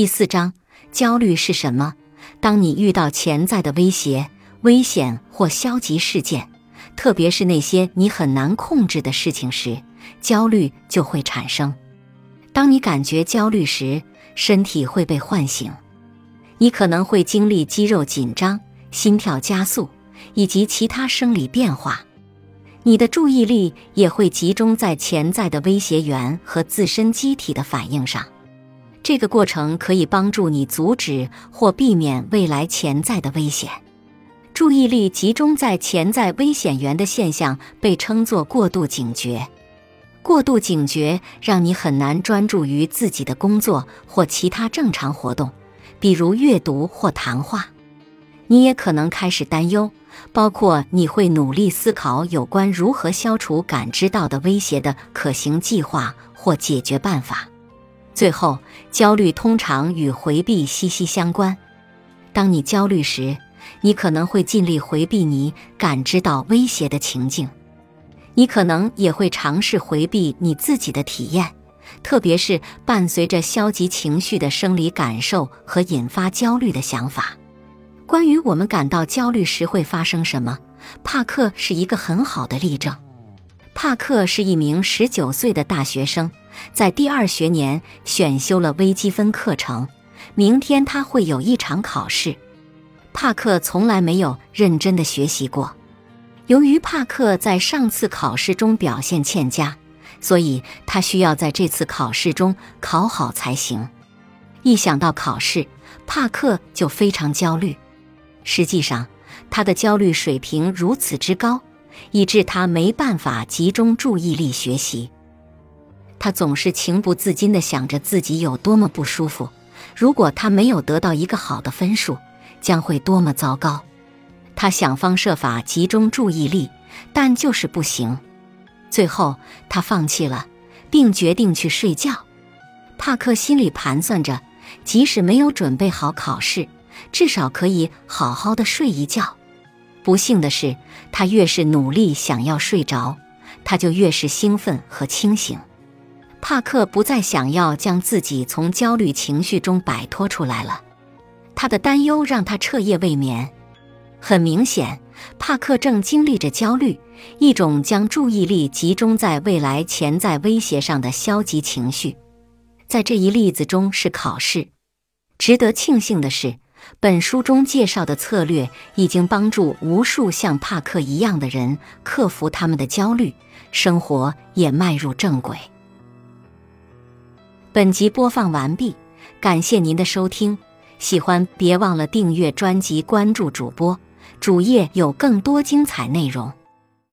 第四章，焦虑是什么？当你遇到潜在的威胁、危险或消极事件，特别是那些你很难控制的事情时，焦虑就会产生。当你感觉焦虑时，身体会被唤醒，你可能会经历肌肉紧张、心跳加速以及其他生理变化。你的注意力也会集中在潜在的威胁源和自身机体的反应上。这个过程可以帮助你阻止或避免未来潜在的危险。注意力集中在潜在危险源的现象被称作过度警觉。过度警觉让你很难专注于自己的工作或其他正常活动，比如阅读或谈话。你也可能开始担忧，包括你会努力思考有关如何消除感知到的威胁的可行计划或解决办法。最后，焦虑通常与回避息息相关。当你焦虑时，你可能会尽力回避你感知到威胁的情境。你可能也会尝试回避你自己的体验，特别是伴随着消极情绪的生理感受和引发焦虑的想法。关于我们感到焦虑时会发生什么，帕克是一个很好的例证。帕克是一名十九岁的大学生，在第二学年选修了微积分课程。明天他会有一场考试。帕克从来没有认真的学习过。由于帕克在上次考试中表现欠佳，所以他需要在这次考试中考好才行。一想到考试，帕克就非常焦虑。实际上，他的焦虑水平如此之高，以致他没办法集中注意力学习。他总是情不自禁地想着自己有多么不舒服，如果他没有得到一个好的分数，将会多么糟糕。他想方设法集中注意力，但就是不行。最后，他放弃了，并决定去睡觉。帕克心里盘算着，即使没有准备好考试，至少可以好好的睡一觉。不幸的是，他越是努力想要睡着，他就越是兴奋和清醒。帕克不再想要将自己从焦虑情绪中摆脱出来了，他的担忧让他彻夜未眠。很明显，帕克正经历着焦虑，一种将注意力集中在未来潜在威胁上的消极情绪。在这一例子中是考试。值得庆幸的是，本书中介绍的策略已经帮助无数像帕克一样的人克服他们的焦虑，生活也迈入正轨。本集播放完毕，感谢您的收听。喜欢别忘了订阅专辑，关注主播。主页有更多精彩内容。